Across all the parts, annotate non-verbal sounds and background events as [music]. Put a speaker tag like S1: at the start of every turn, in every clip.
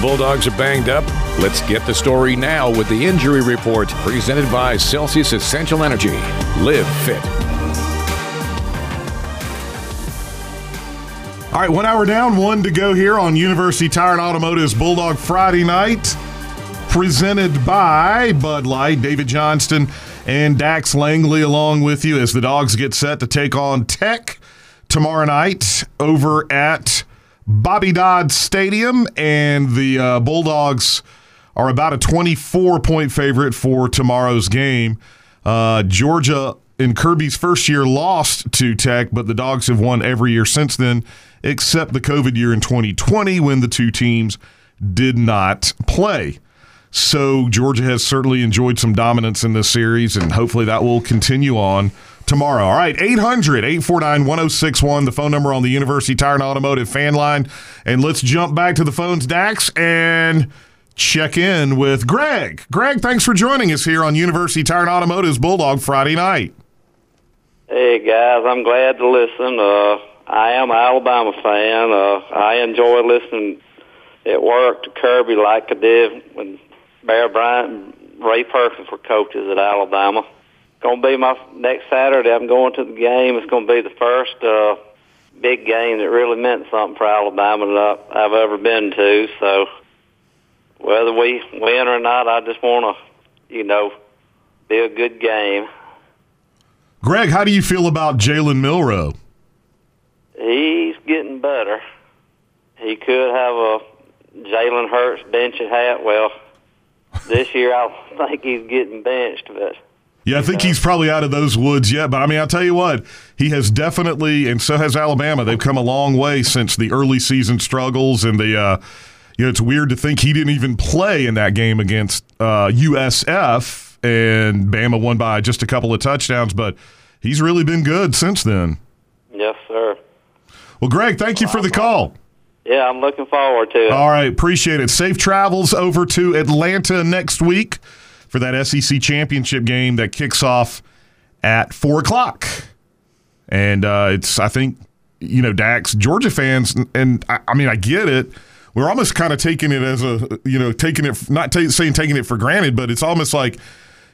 S1: Bulldogs are banged up? Let's get the story now with the injury report presented by Celsius Essential Energy. Live fit.
S2: All right, one hour down, one to go here on University Tire and Automotive's Bulldog Friday night, presented by Bud Light. David Johnston and Dax Langley along with you as the Dogs get set to take on Tech tomorrow night over at Bobby Dodd Stadium, and the uh, Bulldogs are about a 24 point favorite for tomorrow's game. Uh, Georgia in Kirby's first year lost to Tech, but the Dogs have won every year since then, except the COVID year in 2020 when the two teams did not play. So Georgia has certainly enjoyed some dominance in this series, and hopefully that will continue on tomorrow. All right, 800 849 1061, the phone number on the University Tire and Automotive fan line. And let's jump back to the phones, Dax, and check in with Greg. Greg, thanks for joining us here on University Tire and Automotive's Bulldog Friday night.
S3: Hey, guys, I'm glad to listen. Uh, I am an Alabama fan. Uh, I enjoy listening at work to Kirby like I did when Bear Bryant and Ray Perkins were coaches at Alabama going to be my next Saturday. I'm going to the game. It's going to be the first uh, big game that really meant something for Alabama that I've ever been to. So whether we win or not, I just want to, you know, be a good game.
S2: Greg, how do you feel about Jalen Milroe?
S3: He's getting better. He could have a Jalen Hurts bench at hat. Well, this year I [laughs] think he's getting benched, but
S2: yeah, I think he's probably out of those woods yet. But I mean, I'll tell you what, he has definitely, and so has Alabama. They've come a long way since the early season struggles and the. Uh, you know, it's weird to think he didn't even play in that game against uh, USF, and Bama won by just a couple of touchdowns. But he's really been good since then.
S3: Yes, sir.
S2: Well, Greg, thank you for the call.
S3: Yeah, I'm looking forward to it.
S2: All right, appreciate it. Safe travels over to Atlanta next week for that SEC championship game that kicks off at four o'clock. And uh, it's, I think, you know, Dax, Georgia fans, and I, I mean, I get it. We're almost kind of taking it as a, you know, taking it, not t- saying taking it for granted, but it's almost like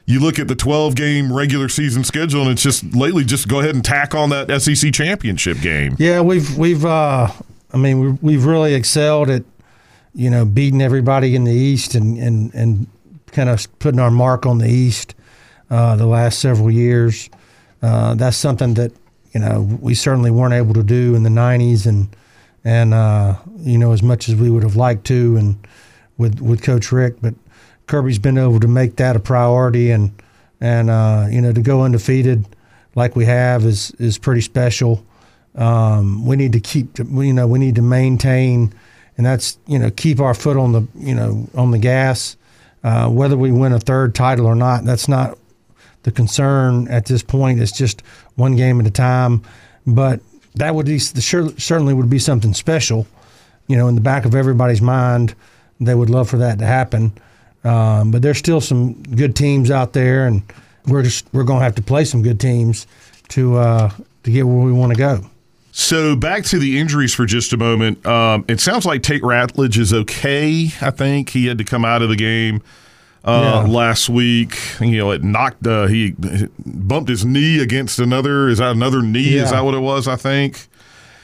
S2: you look at the 12 game regular season schedule and it's just lately just go ahead and tack on that SEC championship game.
S4: Yeah, we've, we've, uh, I mean, we've really excelled at, you know, beating everybody in the East and, and, and kind of putting our mark on the East uh, the last several years. Uh, that's something that you know we certainly weren't able to do in the '90s, and and uh, you know as much as we would have liked to, and with with Coach Richt, but Kirby's been able to make that a priority, and and uh, you know to go undefeated like we have is is pretty special. Um, we need to keep, you know, we need to maintain, and that's you know keep our foot on the you know on the gas uh, whether we win a third title or not, that's not the concern at this point. It's just one game at a time. But that would be certainly would be something special, you know, in the back of everybody's mind. They would love for that to happen. Um, but there's still some good teams out there, and we're just we're going to have to play some good teams to uh, to get where we want to go.
S2: So back to the injuries for just a moment. Um, it sounds like Tate Ratledge is okay. I think he had to come out of the game uh, yeah. last week. You know, it knocked. Uh, he bumped his knee against another. Is that another knee? Yeah. Is that what it was? I think.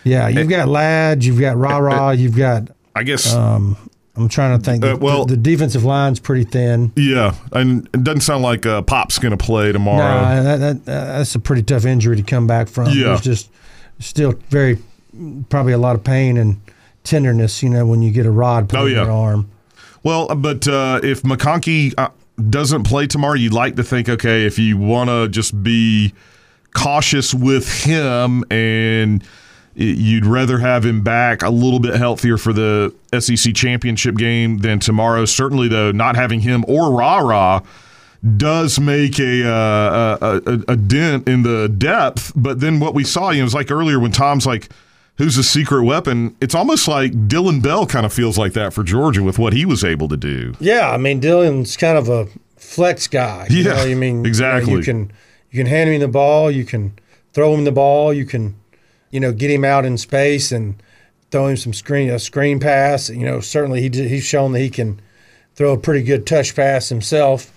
S4: Yeah, you've got Ladd, you've got Rara, you've got.
S2: I guess.
S4: Um, I'm trying to think. Uh, well, the, the, defensive line's pretty thin.
S2: Yeah, and it doesn't sound like uh, Pop's going to play tomorrow.
S4: No, that, that, that's a pretty tough injury to come back from. Yeah, it's just still very probably a lot of pain and tenderness. You know, when you get a rod put oh, in yeah. your arm.
S2: Well, but uh, if McConkey uh, doesn't play tomorrow, you'd like to think, okay, if you want to just be cautious with him and you'd rather have him back a little bit healthier for the SEC championship game than tomorrow. Certainly, though, not having him or Rara does make a, uh, a, a, a dent in the depth. But then what we saw, you know, it was like earlier when Tom's like, who's a secret weapon? It's almost like Dillon Bell kind of feels like that for Georgia with what he was able to do.
S4: Yeah, I mean, Dillon's kind of a flex guy.
S2: You yeah,
S4: know?
S2: I mean, exactly.
S4: You, know, you can you can hand him the ball, you can throw him the ball, you can you know get him out in space, and throw him some screen a screen pass. You know, certainly he he's shown that he can throw a pretty good touch pass himself.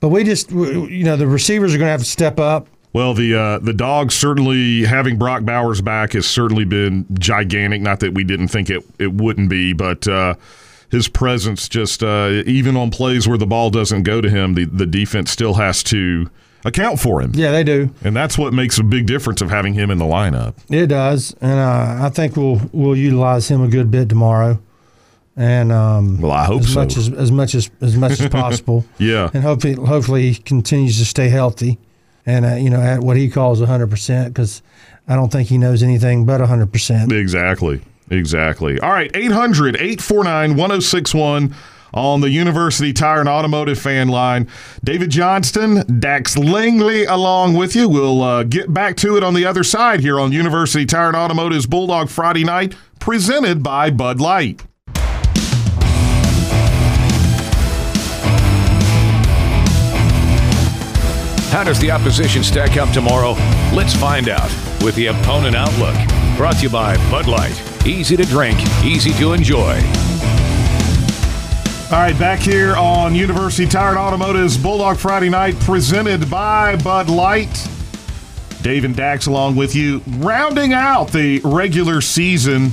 S4: But we just, you know, the receivers are going to have to step up.
S2: Well, the uh, the dogs certainly having Brock Bowers back has certainly been gigantic. Not that we didn't think it it wouldn't be, but uh, his presence just uh, even on plays where the ball doesn't go to him, the the defense still has to account for him.
S4: Yeah, they do,
S2: and that's what makes a big difference of having him in the lineup.
S4: It does, and uh, I think we'll we'll utilize him a good bit tomorrow. And um,
S2: well, I hope
S4: as
S2: so.
S4: much as as much as as much as [laughs] possible.
S2: yeah,
S4: and hopefully hopefully he continues to stay healthy and uh, you know at what he calls 100% because I don't think he knows anything but 100%.
S2: Exactly. Exactly. All right, 800 849 1061 on the University Tire and Automotive fan line. David Johnston, Dax Langley along with you. We'll uh, get back to it on the other side here on University Tire and Automotive's Bulldog Friday night, presented by Bud Light.
S1: How does the opposition stack up tomorrow? Let's find out with the Opponent Outlook. Brought to you by Bud Light. Easy to drink, easy to enjoy.
S2: All right, back here on University Tire and Automotive's Bulldog Friday night, presented by Bud Light. Dave and Dax along with you. Rounding out the regular season,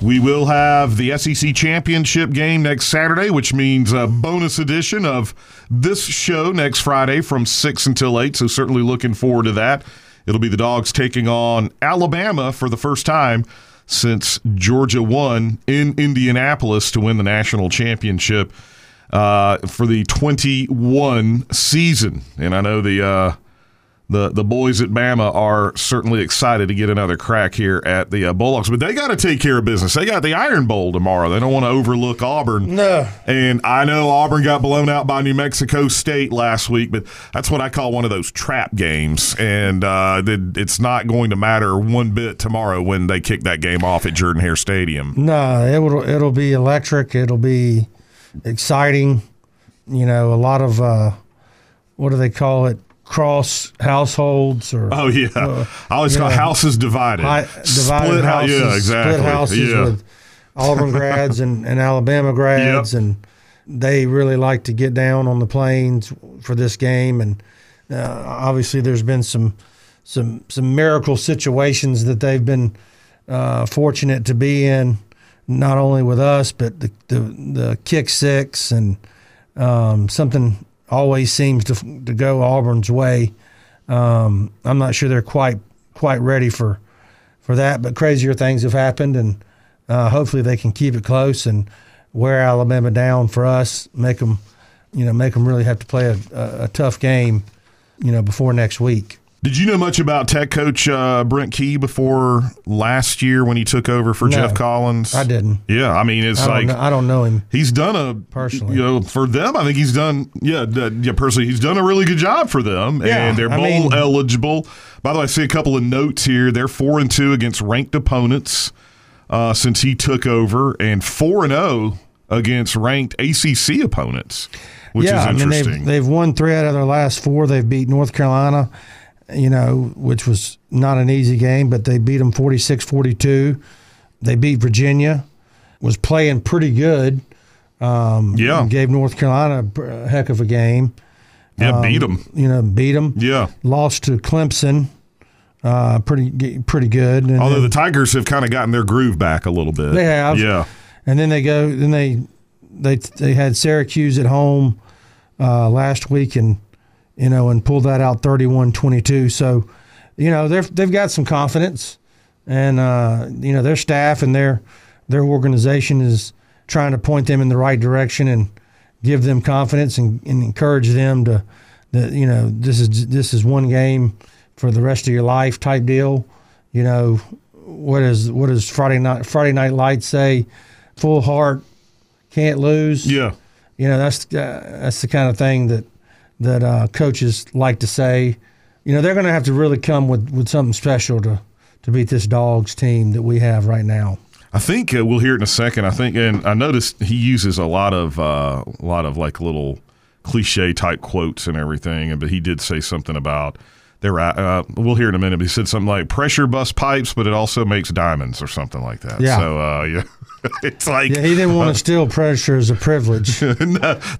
S2: we will have the SEC Championship game next Saturday, which means a bonus edition of this show next Friday from 6 until 8. So, certainly looking forward to that. It'll be the Dogs taking on Alabama for the first time since Georgia won in Indianapolis to win the national championship uh, for the 21 season. And I know the. Uh, the the boys at Bama are certainly excited to get another crack here at the uh, Bulldogs, but they got to take care of business. They got the Iron Bowl tomorrow. They don't want to overlook Auburn.
S4: No.
S2: And I know Auburn got blown out by New Mexico State last week, but that's what I call one of those trap games, and uh, it's not going to matter one bit tomorrow when they kick that game off at Jordan Hare Stadium.
S4: No, it will it'll be electric. It'll be exciting. You know, a lot of uh, what do they call it? Cross households or
S2: oh yeah uh, i always call know, houses divided
S4: high, divided split houses yeah exactly split houses yeah. with auburn grads and, and alabama grads yep. and they really like to get down on the plains for this game and uh, obviously there's been some some some miracle situations that they've been uh, fortunate to be in not only with us but the the, the kick six and um, something always seems to to go Auburn's way. Um, I'm not sure they're quite quite ready for for that, but crazier things have happened, and uh, hopefully they can keep it close and wear Alabama down for us, make them, you know, make them really have to play a, a, a tough game, you know, before next week.
S2: Did you know much about tech coach uh, Brent Key before last year when he took over for
S4: no,
S2: Geoff Collins?
S4: I didn't.
S2: Yeah, I mean, it's
S4: I
S2: like
S4: know, I don't know him.
S2: He's done a
S4: personally,
S2: you know, for them. I think he's done. Yeah, yeah, personally, he's done a really good job for them,
S4: yeah,
S2: and they're bowl
S4: mean,
S2: eligible. By the way, I see a couple of notes here. They're four and two against ranked opponents uh, since he took over, and four and zero against ranked ACC opponents. Which
S4: yeah,
S2: is interesting.
S4: I mean, they've, they've won three out of their last four. They've beat North Carolina you know, which was not an easy game, but they beat them 46 42. They beat Virginia, was playing pretty good. Um,
S2: yeah.
S4: Gave North Carolina a heck of a game.
S2: Yeah,
S4: um,
S2: beat them.
S4: You know, beat them.
S2: Yeah.
S4: Lost to Clemson. Uh, pretty pretty good.
S2: And Although then, the Tigers have kind of gotten their groove back a little bit.
S4: They have.
S2: Yeah.
S4: And then they go. Then they they they had Syracuse at home uh, last week and you know, and pull that out 31-22. So, you know, they've they've got some confidence, and uh, you know their staff and their their organization is trying to point them in the right direction and give them confidence and, and encourage them to that you know this is this is one game for the rest of your life type deal. You know, what is what does Friday night Friday Night Lights say? Full heart, can't lose.
S2: Yeah.
S4: You know that's uh, that's the kind of thing that that uh, coaches like to say. You know, they're going to have to really come with, with something special to, to beat this Dogs team that we have right now.
S2: I think uh, we'll hear it in a second. I think, and I noticed he uses a lot of uh, a lot of like little cliche type quotes and everything. But he did say something about They're, uh, we'll hear in a minute. But he said something like pressure bust pipes, but it also makes diamonds or something like that.
S4: Yeah.
S2: So, uh, yeah. [laughs] it's like
S4: Yeah, he didn't want to steal pressure as a privilege. [laughs]
S2: no,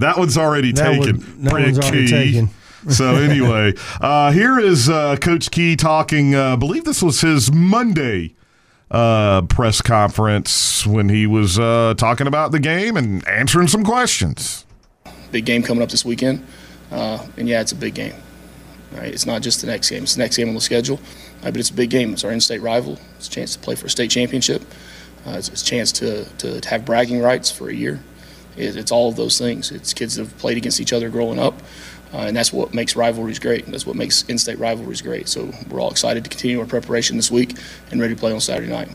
S2: that one's already
S4: That
S2: taken.
S4: one- that one's already taken. [laughs]
S2: so anyway, uh, here is uh, Coach Key talking. Uh, I believe this was his Monday uh, press conference when he was uh, talking about the game and answering some questions.
S5: big game coming up this weekend, uh, and yeah, it's a big game. Right? It's not just the next game; it's the next game on the schedule, uh, but it's a big game. It's our in-state rival. It's a chance to play for a state championship. Uh, it's, it's a chance to, to have bragging rights for a year. It, it's all of those things. It's kids that have played against each other growing up, uh, and that's what makes rivalries great. That's what makes in-state rivalries great. So we're all excited to continue our preparation this week and ready to play on Saturday night.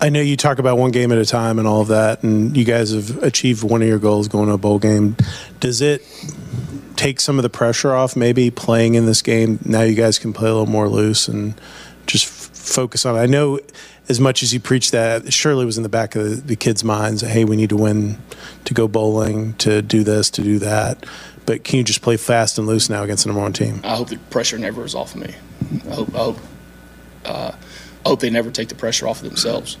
S6: I know you talk about one game at a time and all of that, and you guys have achieved one of your goals going to a bowl game. Does it take some of the pressure off maybe playing in this game? Now you guys can play a little more loose and just f- focus on it. I know as much as you preach that, surely was in the back of the, the kids' minds, hey, we need to win to go bowling, to do this, to do that. But can you just play fast and loose now against the number one team?
S5: I hope the pressure never is off of me. I hope, I hope, uh, I hope they never take the pressure off of themselves.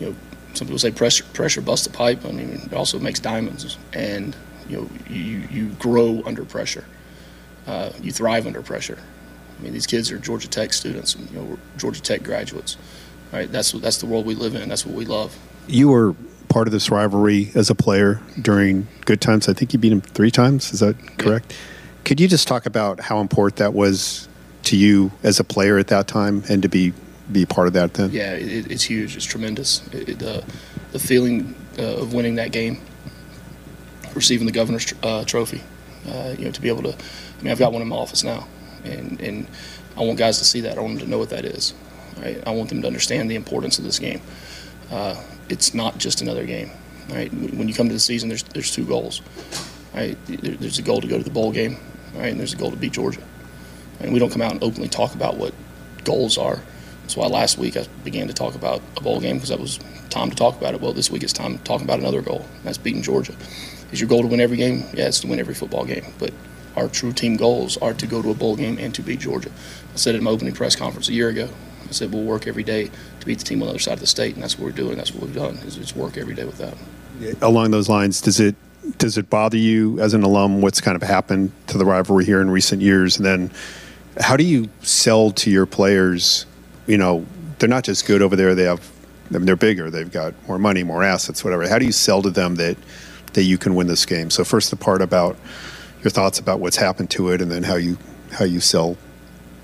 S5: You know, some people say pressure, pressure busts the pipe. I mean, it also makes diamonds, and you know, you you grow under pressure. Uh, you thrive under pressure. I mean, these kids are Georgia Tech students. You know, Georgia Tech graduates. Right? That's that's the world we live in. That's what we love.
S7: You were part of this rivalry as a player during good times. I think you beat him three times. Is that correct? Could you just talk about how important that was to you as a player at that time, and to be be part of that then?
S5: Yeah, it, it's huge. It's tremendous. It, it, uh, the feeling uh, of winning that game, receiving the governor's uh, trophy, uh, you know, to be able to. I mean, I've got one in my office now, and and I want guys to see that. I want them to know what that is. Right? I want them to understand the importance of this game. Uh, it's not just another game. Right? When you come to the season, there's there's two goals. Right? There's a goal to go to the bowl game, right? And there's a goal to beat Georgia. And we don't come out and openly talk about what goals are. That's why last week I began to talk about a bowl game because that was time to talk about it. Well, this week it's time to talk about another goal. That's beating Georgia. Is your goal to win every game? Yeah, it's to win every football game. But our true team goals are to go to a bowl game and to beat Georgia. I said it in my opening press conference a year ago. I said we'll work every day to beat the team on the other side of the state, and that's what we're doing. That's what we've done. Is it's work every day with that.
S7: Along those lines, does it does it bother you as an alum what's kind of happened to the rivalry here in recent years? And then, how do you sell to your players? You know, they're not just good over there; they have I mean, they're bigger. They've got more money, more assets, whatever. How do you sell to them that that you can win this game? So first, the part about your thoughts about what's happened to it, and then how you how you sell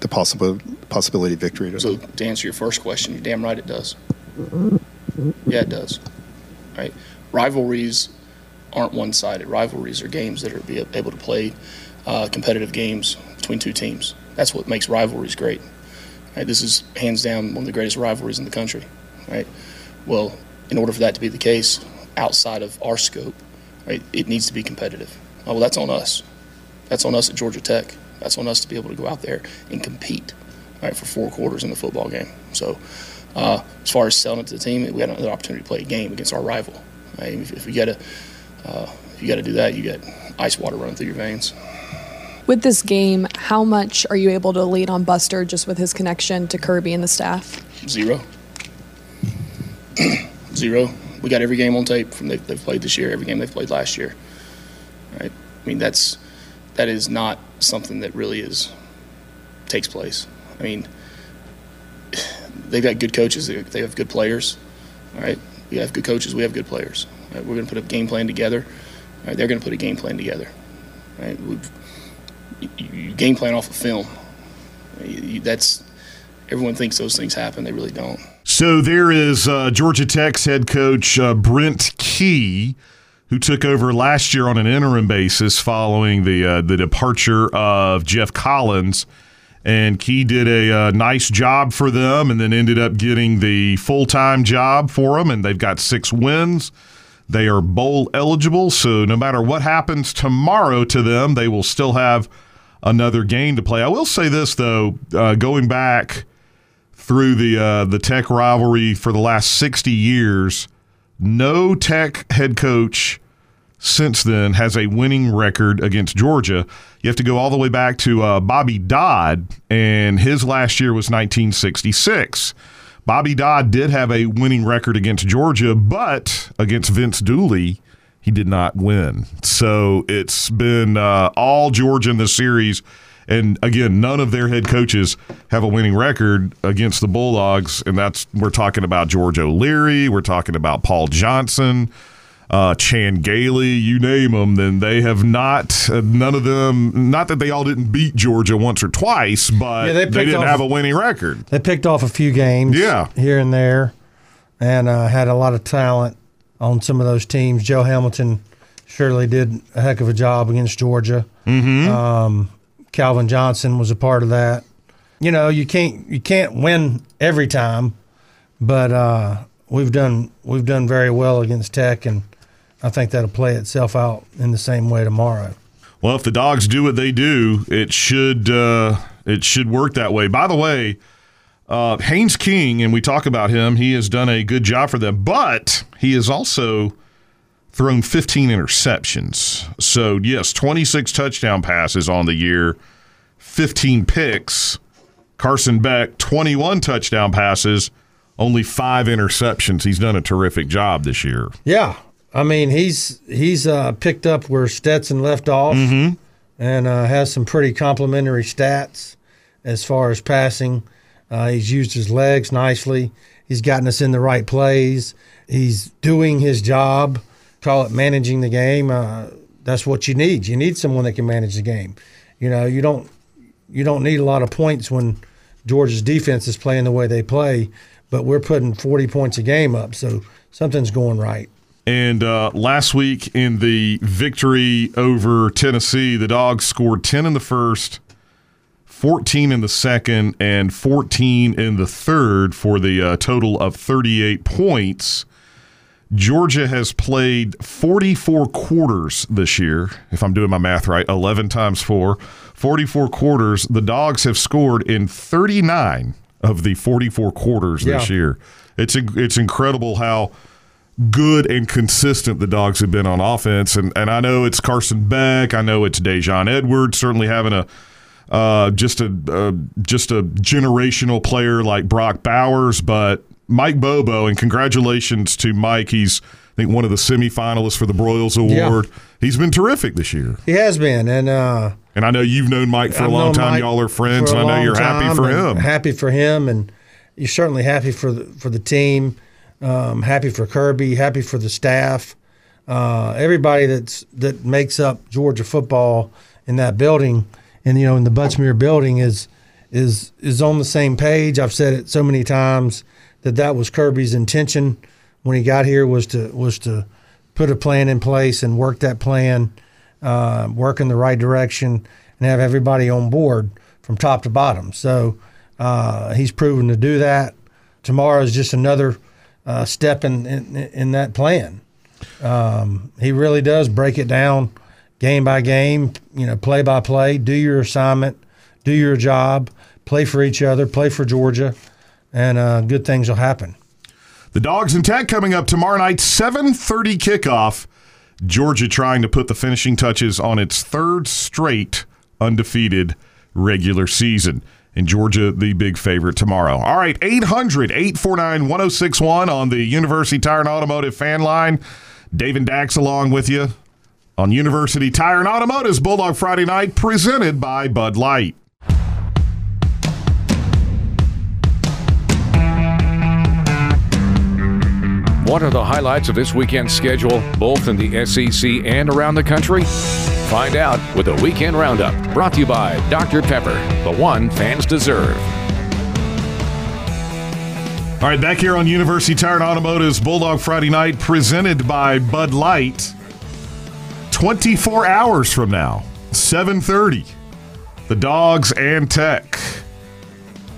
S7: the possible possibility of victory to
S5: So
S7: them.
S5: to answer your first question, you're damn right it does. Yeah, it does. Right? Rivalries aren't one-sided. Rivalries are games that are be able to play uh, competitive games between two teams. That's what makes rivalries great. Right? This is hands down one of the greatest rivalries in the country. Right? Well, in order for that to be the case, outside of our scope, right, it needs to be competitive. Oh, well, that's on us. That's on us at Georgia Tech. That's on us to be able to go out there and compete right, for four quarters in the football game. So, uh, as far as selling it to the team, we had another opportunity to play a game against our rival. Right? If, if you got to, uh, if you got to do that, you got ice water running through your veins.
S8: With this game, how much are you able to lead on Buster just with his connection to Kirby and the staff?
S5: Zero. [clears throat] Zero. We got every game on tape from they, they've played this year, every game they've played last year. Right? I mean, that's that is not something that really is takes place. I mean, [sighs] they've got good coaches. They, have good players. All right, we have good coaches. We have good players. Right? We're going to put a game plan together. They're going to put a game plan together. Right? We've, you, game plan off of film. That's everyone thinks those things happen. They really don't.
S2: So there is uh, Georgia Tech's head coach uh, Brent Key, who took over last year on an interim basis following the uh, the departure of Geoff Collins. And Key did a uh, nice job for them, and then ended up getting the full time job for them. And they've got six wins. They are bowl eligible, so no matter what happens tomorrow to them, they will still have another game to play. I will say this though, uh, going back through the uh, the Tech rivalry for the last 60 years, no Tech head coach since then has a winning record against Georgia. You have to go all the way back to uh, Bobby Dodd, and his last year was 1966. Bobby Dodd did have a winning record against Georgia, but against Vince Dooley, he did not win. So it's been uh, all Georgia in the series. And again, none of their head coaches have a winning record against the Bulldogs. And that's, we're talking about George O'Leary, we're talking about Paul Johnson, uh, Chan Gailey, you name them, then they have not, uh, none of them, not that they all didn't beat Georgia once or twice, but
S4: Yeah, they
S2: they, didn't
S4: off-
S2: have a winning record.
S4: They picked off a few games,
S2: Yeah.
S4: here and there, and uh, had a lot of talent on some of those teams. Joe Hamilton surely did a heck of a job against Georgia. Mm-hmm. Um, Calvin Johnson was a part of that. You know, you can't you can't win every time, but uh, we've done we've done very well against Tech, and I think that'll play itself out in the same way tomorrow.
S2: Well, if the dogs do what they do, it should uh, it should work that way. By the way, uh, Haynes King, and we talk about him, he has done a good job for them, but he is also thrown 15 interceptions. So yes, 26 touchdown passes on the year, 15 picks. Carson Beck, 21 touchdown passes, only five interceptions. He's done a terrific job this year.
S4: Yeah, I mean he's he's uh, picked up where Stetson left off, and uh, has some pretty complimentary stats as far as passing. Uh, he's used his legs nicely. He's gotten us in the right plays. He's doing his job. Call it managing the game. Uh, that's what you need. You need someone that can manage the game. You know, you don't you don't need a lot of points when Georgia's defense is playing the way they play, but we're putting 40 points a game up, so something's going right.
S2: And uh, last week in the victory over Tennessee, the Dogs scored 10 in the first, 14 in the second, and 14 in the third for the uh, total of 38 points. Georgia has played 44 quarters this year, if I'm doing my math right, 11 times 4. 44 quarters. The Dogs have scored in 39 of the 44 quarters this
S4: Yeah.
S2: year. It's it's incredible how good and consistent the dogs have been on offense. And and I know it's Carson Beck. I know it's Daijun Edwards. Certainly having a uh, just a uh, just a generational player like Brock Bowers, but Mike Bobo. And congratulations to Mike. He's I think one of the semifinalists for the Broyles Award. He's been terrific this year.
S4: He has been, and uh,
S2: And I know you've known Mike for a
S4: I've
S2: long time.
S4: Mike
S2: Y'all are friends, and
S4: a
S2: I know you're happy for him.
S4: Happy for him, and you're certainly happy for the for the team. Um, happy for Kirby. Happy for the staff. Uh, everybody that's that makes up Georgia football in that building, and you know in the Butts-Mehre building is is is on the same page. I've said it so many times that that was Kirby's intention when he got here was to was to put a plan in place and work that plan, uh, work in the right direction, and have everybody on board from top to bottom. So uh, he's proven to do that. Tomorrow is just another uh, step in, in in that plan. Um, he really does break it down game by game, you know, play by play. Do your assignment, do your job, play for each other, play for Georgia, and uh, good things will happen.
S2: The Dogs and Tech coming up tomorrow night, 7:30 kickoff. Georgia trying to put the finishing touches on its third straight undefeated regular season. And Georgia, the big favorite tomorrow. All right, 800 849 1061 on the University Tire and Automotive fan line. Dave and Dax along with you on University Tire and Automotive's Bulldog Friday night, presented by Bud Light.
S1: What are the highlights of this weekend's schedule, both in the SEC and around the country? Find out with a weekend roundup brought to you by Dr. Pepper, the one fans deserve.
S2: All right, back here on University Tire and Automotive's Bulldog Friday night, presented by Bud Light. 24 hours from now, 7:30, the Dogs and Tech,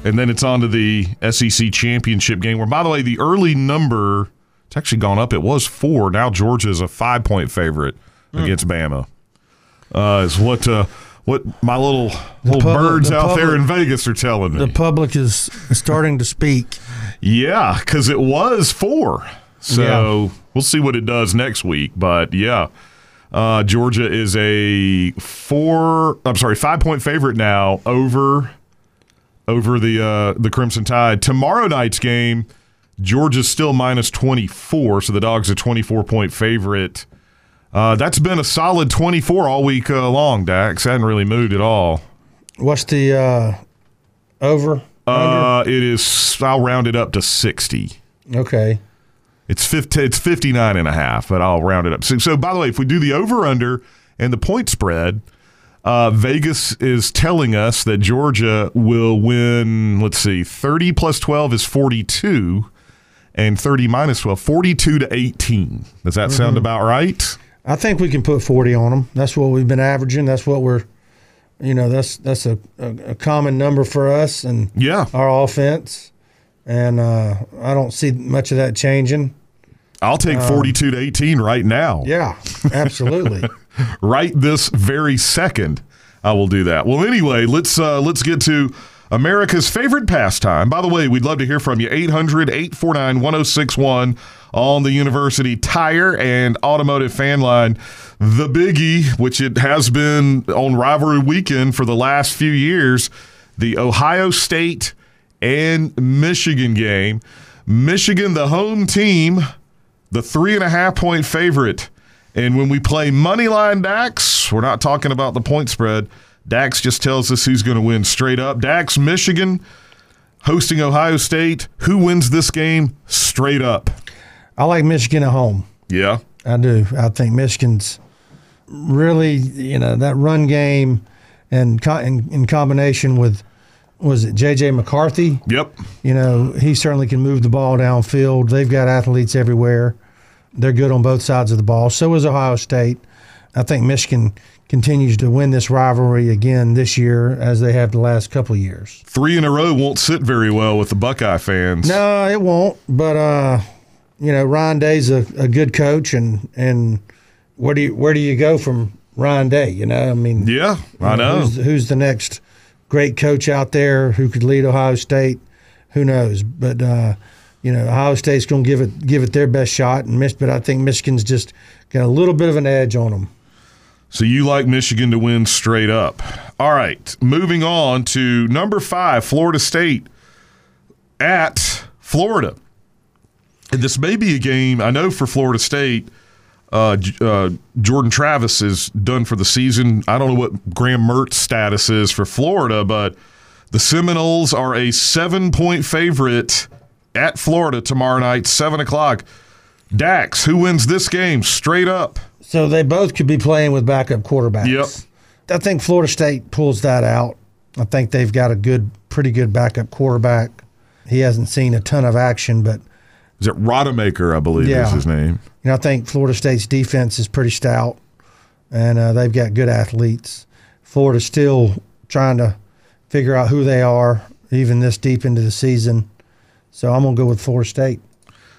S2: and then it's on to the SEC championship game. Where, by the way, the early number it's actually gone up. It was four. Now Georgia is a five-point favorite against Bama. Uh, is what uh, what my little little
S4: public-
S2: birds
S4: the
S2: out there in Vegas are telling me.
S4: The public is starting to speak. [laughs]
S2: Yeah, because it was four. So we'll see what it does next week. But yeah, Uh, Georgia is a four. I'm sorry, five point favorite now over over the uh, the Crimson Tide. Tomorrow night's game, Georgia's still minus 24, so the Dogs a 24 point favorite. Uh, that's been a solid 24 all week uh, long. Dax hadn't really moved at all.
S4: What's the uh, over?
S2: Uh, it is. I'll round it up to 60.
S4: Okay.
S2: It's 50, it's 59 and a half, but I'll round it up. So, so by the way, if we do the over under and the point spread, uh, Vegas is telling us that Georgia will win, let's see, 30 plus 12 is 42 and 30 minus 12, 42 to 18. Does that sound about right?
S4: I think we can put 40 on them. That's what we've been averaging. That's what we're, you know, that's that's a, a, a common number for us and
S2: Yeah.
S4: our offense. And uh, I don't see much of that changing.
S2: I'll take 42 to 18 right now.
S4: Yeah, absolutely. [laughs]
S2: right this very second I will do that. Well, anyway, let's uh, let's get to America's favorite pastime. By the way, we'd love to hear from you. 800-849-1061 on the University Tire and Automotive fan line. The biggie, which it has been on rivalry weekend for the last few years, the Ohio State and Michigan game. Michigan, the home team, the three and a half point favorite. And when we play Moneyline Dax, we're not talking about the point spread. Dax just tells us who's going to win straight up. Dax, Michigan, hosting Ohio State. Who wins this game straight up?
S4: I like Michigan at home.
S2: Yeah.
S4: I do. I think Michigan's really, you know, that run game and co- in, in combination with, was it J.J. McCarthy?
S2: Yep.
S4: You know, he certainly can move the ball downfield. They've got athletes everywhere. They're good on both sides of the ball. So is Ohio State. I think Michigan continues to win this rivalry again this year as they have the last couple of years.
S2: Three in a row won't sit very well with the Buckeye fans.
S4: No, it won't. But uh, you know, Ryan Day's a, a good coach, and and where do you where do you go from Ryan Day? You know, I mean,
S2: Yeah, I know.
S4: Who's, who's the next great coach out there who could lead Ohio State? Who knows? But uh, you know, Ohio State's going to give it give it their best shot, and Mich- but I think Michigan's just got a little bit of an edge on them.
S2: So you like Michigan to win straight up. All right, moving on to number five, Florida State at Florida. And this may be a game, I know for Florida State, uh, uh, Jordan Travis is done for the season. I don't know what Graham Mertz status is for Florida, but the Seminoles are a seven point favorite at Florida tomorrow night, 7 o'clock. Dax, who wins this game straight up?
S4: So they both could be playing with backup quarterbacks.
S2: Yep.
S4: I think Florida State pulls that out. I think they've got a good, pretty good backup quarterback. He hasn't seen a ton of action, but
S2: Is it Rodemaker, I believe is
S4: Yeah.
S2: his name?
S4: you know I think Florida State's defense is pretty stout, and uh, they've got good athletes. Florida's still trying to figure out who they are, even this deep into the season. So I'm gonna go with Florida State.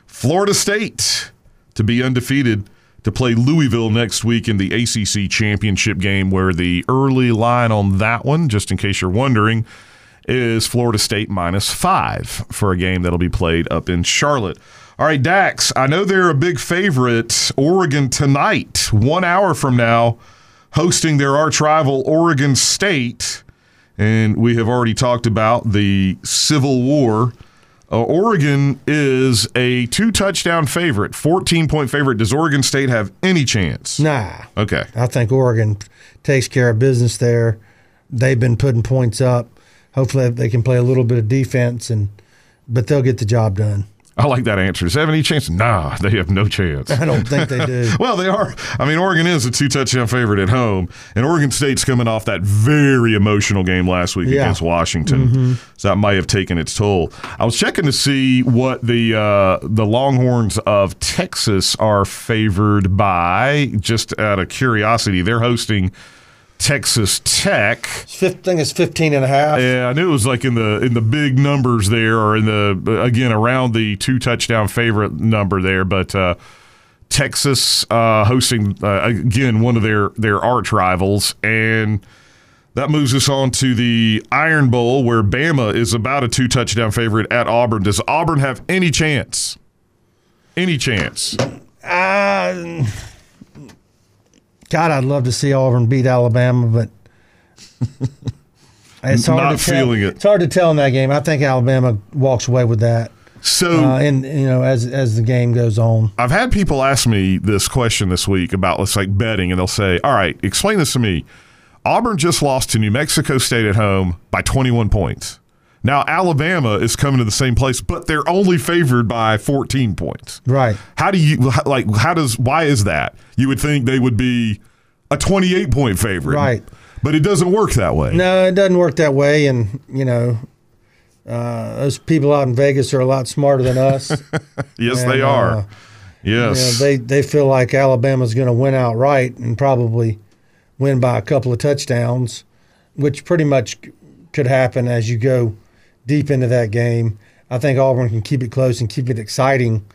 S2: Florida State to be undefeated to play Louisville next week in the ACC championship game, where the early line on that one, just in case you're wondering, is Florida State minus five for a game that'll be played up in Charlotte. All right, Dax, I know they're a big favorite. Oregon tonight, one hour from now, hosting their arch rival, Oregon State. And we have already talked about the Civil War. Uh, Oregon is a two touchdown favorite, 14 point favorite. Does Oregon State have any chance?
S4: Nah,
S2: Okay.
S4: I think Oregon takes care of business there. They've been putting points up. Hopefully, they can play a little bit of defense, and but they'll get the job done.
S2: I like that answer. Does they have any chance? Nah, [laughs] they have no chance.
S4: I don't think they do. [laughs]
S2: Well, they are. I mean, Oregon is a two touchdown favorite at home, and Oregon State's coming off that very emotional game last week
S4: Yeah.
S2: against Washington, so that might have taken its toll. I was checking to see what the uh, the Longhorns of Texas are favored by, just out of curiosity. They're hosting Texas Tech.
S4: Fifth, I think it's 15 and a half.
S2: Yeah, I knew it was like in the in the big numbers there, or in the again around the two touchdown favorite number there. But uh, Texas uh, hosting uh, again one of their their arch rivals, and that moves us on to the Iron Bowl, where Bama is about a two touchdown favorite at Auburn. Does Auburn have any chance? Any chance?
S4: Uh, God, I'd love to see Auburn beat Alabama, but [laughs] it's hard
S2: Not
S4: to tell.
S2: feeling it.
S4: It's hard to tell in that game. I think Alabama walks away with that.
S2: So
S4: Uh, and you know, as as the game goes on,
S2: I've had people ask me this question this week about let's like betting, and they'll say, "All right, explain this to me." Auburn just lost to New Mexico State at home by 21 points. Now Alabama is coming to the same place, but they're only favored by 14 points.
S4: right?
S2: How do you like? How does why is that? You would think they would be a 28 point favorite,
S4: Right.
S2: But it doesn't work that way.
S4: No, it doesn't work that way. And you know, uh, those people out in Vegas are a lot smarter than us. [laughs]
S2: yes,
S4: And,
S2: they are.
S4: uh, You know,
S2: yes,
S4: they they feel like Alabama's going to win outright and probably win by a couple of touchdowns, which pretty much could happen as you go deep into that game. I think Auburn can keep it close and keep it exciting.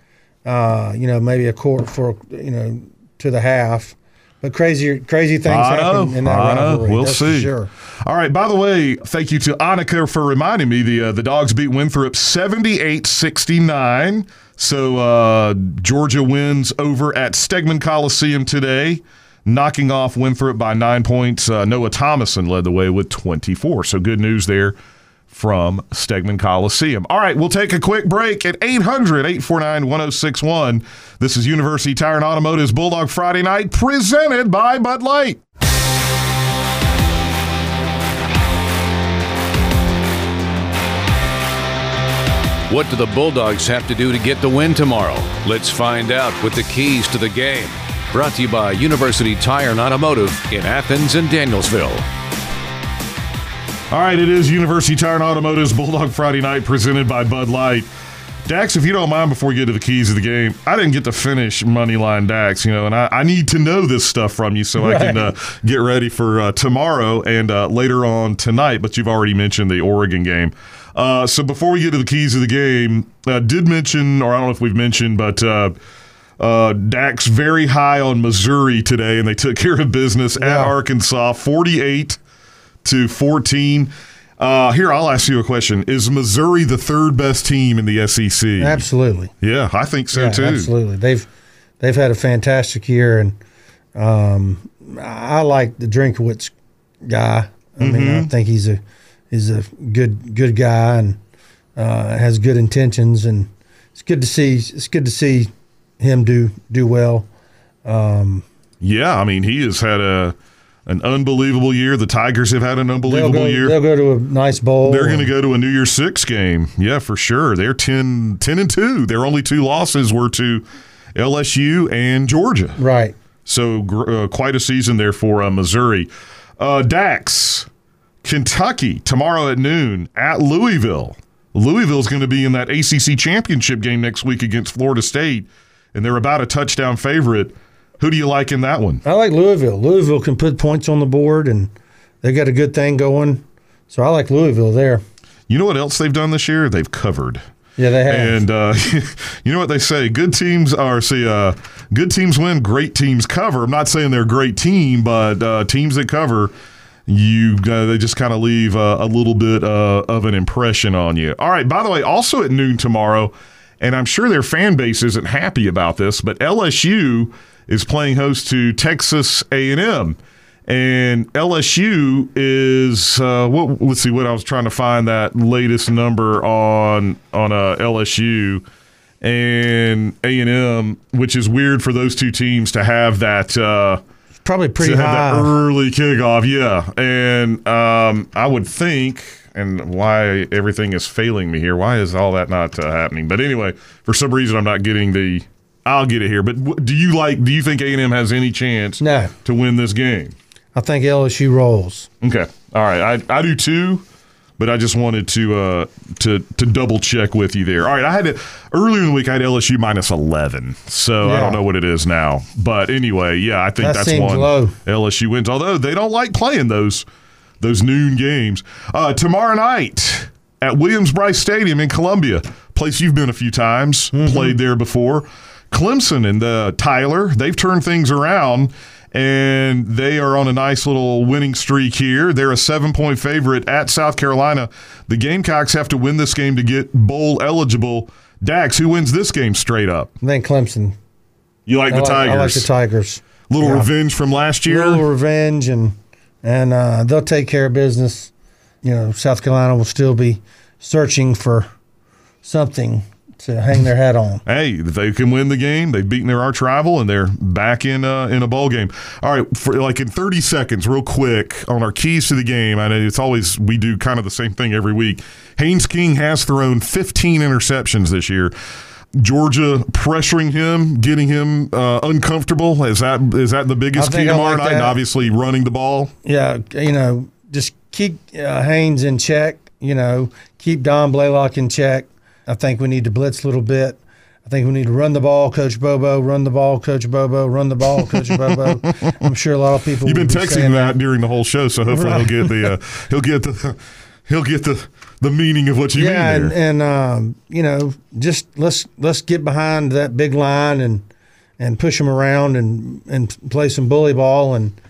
S4: Uh, you know, maybe a quarter for you know to the half. But crazy crazy things
S2: I know.
S4: happen in that
S2: I know.
S4: rivalry.
S2: We'll
S4: that's
S2: see.
S4: sure.
S2: All right. By the way, thank you to Annika for reminding me. The uh, the dogs beat Winthrop 78-69. So uh, Georgia wins over at Stegeman Coliseum today, knocking off Winthrop by nine points. Uh, Noah Thomasson led the way with 24. So good news there from Stegeman Coliseum. All right, we'll take a quick break at 800 849 1061. This is University Tire and Automotive's Bulldog Friday Night, presented by Bud Light.
S1: What do the Bulldogs have to do to get the win tomorrow? Let's find out with the keys to the game. Brought to you by University Tire and Automotive in Athens and Danielsville.
S2: All right, it is University Tire and Automotive's Bulldog Friday Night presented by Bud Light. Dax, if you don't mind, before we get to the keys of the game, I didn't get to finish Moneyline Dax, you know, and I, I need to know this stuff from you so I can uh, get ready for uh, tomorrow and uh, later on tonight. But you've already mentioned the Oregon game. Uh, so before we get to the keys of the game, uh, did mention, or I don't know if we've mentioned, but uh, uh, Dax very high on Missouri today, and they took care of business at Arkansas, forty-eight to 14. Uh, here, I'll ask you a question. Is Missouri the third best team in the SEC?
S4: Absolutely.
S2: Yeah, I think so
S4: Yeah,
S2: too.
S4: Absolutely. They've they've had a fantastic year, and um, I like the Drinkwitz guy. I mean,
S2: Mm-hmm.
S4: I think he's a he's a good good guy and uh, has good intentions, and it's good to see it's good to see him do do well.
S2: Yeah, I mean, he has had a an unbelievable year. The Tigers have had an
S4: They'll
S2: unbelievable
S4: go,
S2: year.
S4: they'll go to a nice bowl.
S2: They're going to go to a New Year's Six game. Yeah, for sure. They're 10, 10 and 2. Their only two losses were to LSU and Georgia.
S4: right.
S2: So gr- uh, quite a season there for uh, Missouri. Uh, Dax, Kentucky tomorrow at noon at Louisville. Louisville's going to be in that ACC championship game next week against Florida State, and they're about a touchdown favorite. Who do you like in that one?
S4: I like Louisville. Louisville can put points on the board, and they got a good thing going. So I like Louisville there.
S2: You know what else they've done this year? They've covered.
S4: Yeah, they have.
S2: And uh, [laughs] you know what they say? Good teams are see, uh, good teams win, great teams cover. I'm not saying they're a great team, but uh, teams that cover, you uh, they just kind of leave uh, a little bit uh, of an impression on you. All right. By the way, also at noon tomorrow, and I'm sure their fan base isn't happy about this, but LSU is playing host to Texas A&M. And LSU is uh, what? Let's see what I was trying to find that latest number on on uh, LSU and A and M, which is weird for those two teams to have that uh,
S4: Probably pretty
S2: to have
S4: high.
S2: that early kickoff. Yeah, and um, I would think, and why everything is failing me here? Why is all that not uh, happening? But anyway, for some reason, I'm not getting the. I'll get it here. But do you like? Do you think A and M has any chance
S4: No.
S2: to win this game?
S4: I think LSU rolls.
S2: Okay. All right. I, I do too, but I just wanted to uh to to double check with you there. All right. I had it earlier in the week. I had LSU minus eleven, so I
S4: Yeah.
S2: don't know what it is now. But anyway, yeah, I think
S4: That
S2: that's
S4: seems
S2: one
S4: low.
S2: LSU wins. Although they don't like playing those those noon games. Uh, tomorrow night at Williams Brice Stadium in Columbia, place you've been a few times,
S4: Mm-hmm.
S2: played there before. Clemson and uh, Tyler, they've turned things around and they are on a nice little winning streak here. They're a seven point favorite at South Carolina. The Gamecocks have to win this game to get bowl eligible. Dax, who wins this game straight up?
S4: I think Clemson.
S2: You like
S4: I
S2: the
S4: like,
S2: Tigers?
S4: I like the Tigers.
S2: Little
S4: Yeah.
S2: revenge from last year.
S4: little revenge, and and uh, they'll take care of business. You know, South Carolina will still be searching for something to hang their hat on.
S2: hey, if they can win the game, they've beaten their arch rival, and they're back in uh, in a bowl game. All right, for like in thirty seconds, real quick on our keys to the game. I know it's always we do kind of the same thing every week. Haynes King has thrown fifteen interceptions this year. Georgia pressuring him, getting him uh, uncomfortable. Is that is that the biggest key tomorrow
S4: like
S2: night? And obviously, running the ball.
S4: Yeah, you know, just keep uh, Haynes in check. You know, keep Don Blaylock in check. I think we need to blitz a little bit. I think we need to run the ball, Coach Bobo. Run the ball, Coach Bobo. Run the ball, Coach [laughs] Bobo. I'm sure a lot of people.
S2: You've been
S4: be
S2: texting that during the whole show, so hopefully
S4: Right.
S2: he'll get the uh, [laughs] he'll get the he'll get the the meaning of what you
S4: yeah,
S2: mean
S4: and,
S2: there.
S4: and um, you know, just let's let's get behind that big line and and push them around and and play some bully ball and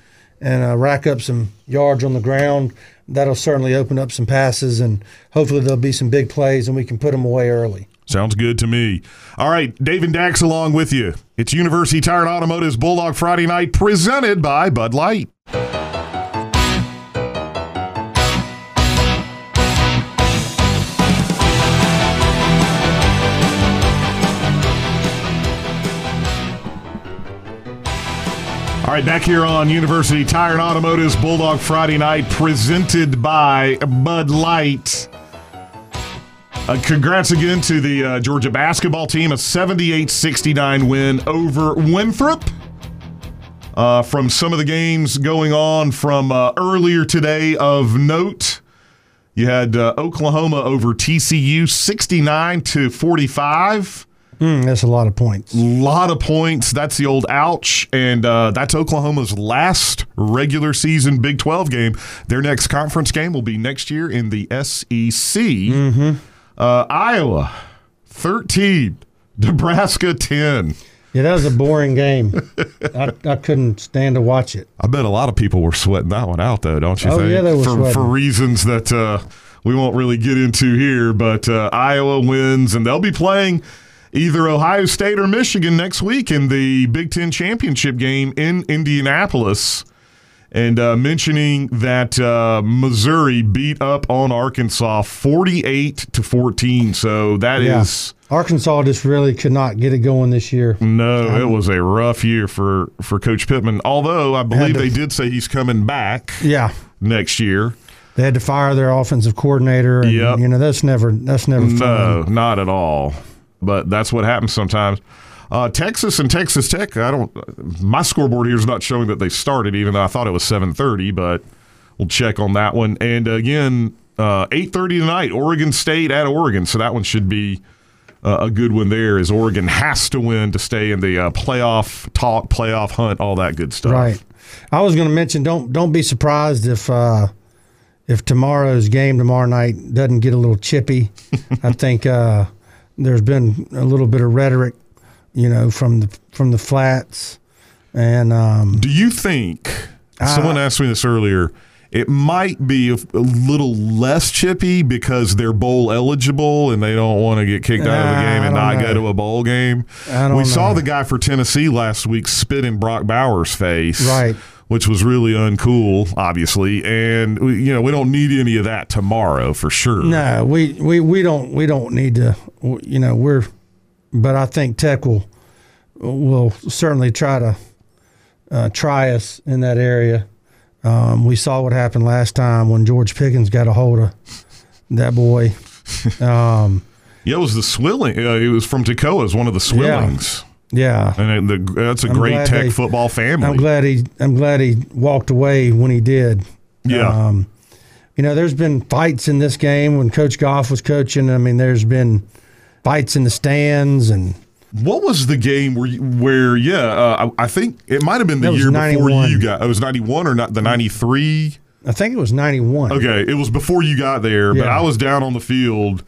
S4: and uh, rack up some yards on the ground. That'll certainly open up some passes and hopefully there'll be some big plays and we can put them away early.
S2: Sounds good to me. All right, Dave and Dax along with you. It's University Tire and Automotive's Bulldog Friday Night, presented by Bud Light. Right, back here on University Tire and Automotive's Bulldog Friday Night, presented by Bud Light. Uh, congrats again to the uh, Georgia basketball team, a 78 69 win over Winthrop. Uh, from some of the games going on from uh, earlier today of note, you had uh, Oklahoma over TCU 69 to 45.
S4: Mm, that's a lot of points.
S2: A lot of points. That's the old ouch. And uh, that's Oklahoma's last regular season Big 12 game. Their next conference game will be next year in the SEC. Uh, Iowa 13, [laughs] Nebraska 10.
S4: Yeah, that was a boring game. [laughs] I, I couldn't stand to watch it.
S2: I bet a lot of people were sweating that one out, though, don't you
S4: Oh,
S2: think?
S4: yeah, they were
S2: for,
S4: sweating.
S2: for reasons that uh, we won't really get into here. But uh, Iowa wins, and they'll be playing either Ohio State or Michigan next week in the Big Ten championship game in Indianapolis. And uh, mentioning that uh, Missouri beat up on Arkansas 48 to 14. So that is.
S4: Yeah. Arkansas just really could not get it going this year.
S2: No, it was a rough year for, for Coach Pittman. Although I believe
S4: to-
S2: they did say he's coming back
S4: Yeah.
S2: next year.
S4: They had to fire their offensive coordinator. And,
S2: Yep.
S4: You know, that's never that's never
S2: No,
S4: fun.
S2: not at all. But that's what happens sometimes. Uh, Texas and Texas Tech. I don't. My scoreboard here is not showing that they started, even though I thought it was seven thirty. But we'll check on that one. And again, uh, eight thirty tonight. Oregon State at Oregon. So that one should be uh, a good one. There is Oregon has to win to stay in the uh, playoff talk, playoff hunt, all that good stuff.
S4: Right. I was going to mention don't don't be surprised if uh, if tomorrow's game tomorrow night doesn't get a little chippy. [laughs] I think uh, there's been a little bit of rhetoric, you know, from the from the flats, and um,
S2: Do you think someone asked me this earlier? It might be a, a little less chippy because they're bowl eligible and they don't want to get kicked out of the game
S4: I
S2: and
S4: don't know.
S2: go to a bowl game.
S4: I don't
S2: we saw the guy for Tennessee last week spit in Brock Bowers' face,
S4: Right.
S2: Which was really uncool, obviously, and we, you know we don't need any of that tomorrow for sure.
S4: no, we, we, we don't we don't need to, you know, we're, but I think Tech will will certainly try to uh, try us in that area. Um, we saw what happened last time when George Pickens got a hold of that boy. [laughs] Um,
S2: Yeah, it was the Swilling. Uh, it was from Toccoa. It was one of the Swillings,
S4: yeah,
S2: and the, that's a
S4: I'm
S2: great Tech
S4: they-
S2: football family.
S4: I'm glad he I'm glad he walked away when he did.
S2: Yeah.
S4: Um, you know, there's been fights in this game when Coach Goff was coaching. I mean, there's been fights in the stands and
S2: What was the game where you, where yeah? Uh, I, I think it might have been the year before you got. It was ninety one or not the ninety three.
S4: I think it was 91.
S2: Okay, it was before you got there, but I was down on the field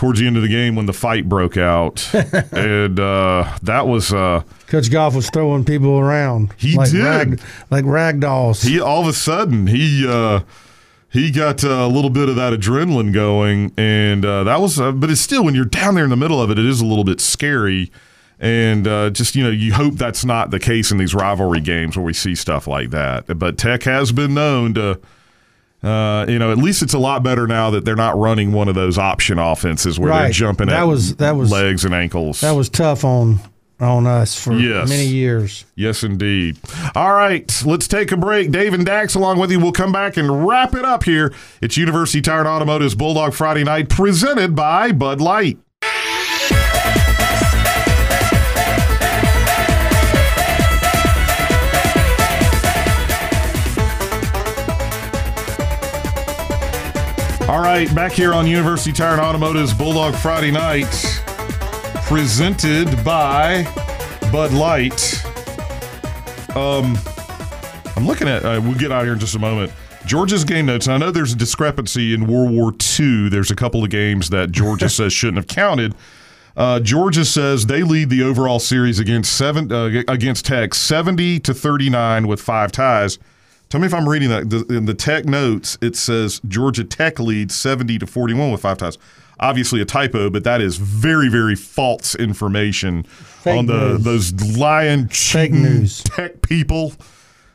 S2: towards the end of the game when the fight broke out, [laughs] and uh, that was uh,
S4: Coach Goff was throwing people around.
S2: He
S4: like
S2: did.
S4: Rag, like rag dolls.
S2: he all of a sudden he uh, he got uh, a little bit of that adrenaline going, and uh, that was. Uh, but it's still when you're down there in the middle of it, it is a little bit scary. And uh, just, you know, you hope that's not the case in these rivalry games where we see stuff like that. But Tech has been known to, uh, you know, at least it's a lot better now that they're not running one of those option offenses where they're
S4: Right.
S2: jumping
S4: That
S2: at
S4: was- that was-
S2: legs and ankles.
S4: That was tough on on us for
S2: Yes.
S4: many years.
S2: Yes, indeed. All right, let's take a break. Dave and Dax along with you. We'll come back and wrap it up here. It's University Tire and Automotive's Bulldog Friday Night, presented by Bud Light. Right, back here on University Tire and Automotive's Bulldog Friday Night, presented by Bud Light. Um, I'm looking at. Uh, we'll get out here in just a moment. Georgia's game notes. I know there's a discrepancy in World War II. There's a couple of games that Georgia [laughs] says shouldn't have counted. Uh, Georgia says they lead the overall series against seven uh, against Tech, 70 to 39 with five ties. Tell me if I'm reading that. In the Tech notes, it says Georgia Tech leads 70 to 41 with five ties. Obviously a typo, but that is very, very false information on the
S4: news.
S2: those lying,
S4: Fake
S2: cheating
S4: news.
S2: Tech people.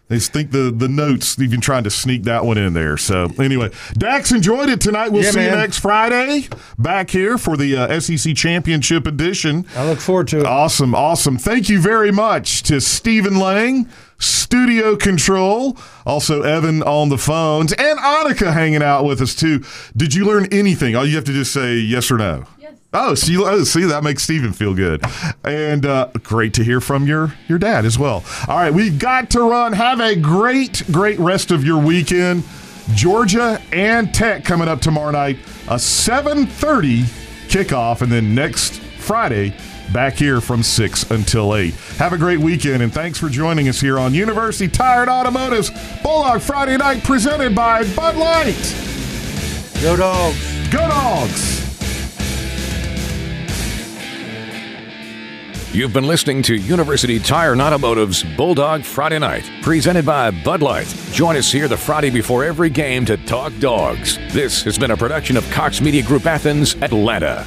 S2: They think the the notes even trying to sneak that one in there. So anyway, Dax enjoyed it tonight. We'll
S4: Yeah,
S2: see you next Friday back here for the uh, SEC Championship edition.
S4: I look forward to it.
S2: Awesome, awesome. Thank you very much to Stephen Lang, Studio Control, also Evan on the phones, and Annika hanging out with us too. Did you learn anything? All you have to just say yes or no. Yes. Oh, see, oh, see, that makes Stephen feel good, and uh, great to hear from your your dad as well. All right, we've got to run. Have a great, great rest of your weekend. Georgia and Tech coming up tomorrow night, a 7:30 kickoff, and then next Friday back here from 6 until 8. Have a great weekend, and thanks for joining us here on University Tired Automotive's Bulldog Friday Night, presented by Bud Light.
S4: Go dogs.
S2: Go Dogs!
S1: You've been listening to University Tire and Automotive's Bulldog Friday Night, presented by Bud Light. Join us here the Friday before every game to talk dogs. This has been a production of Cox Media Group Athens, Atlanta.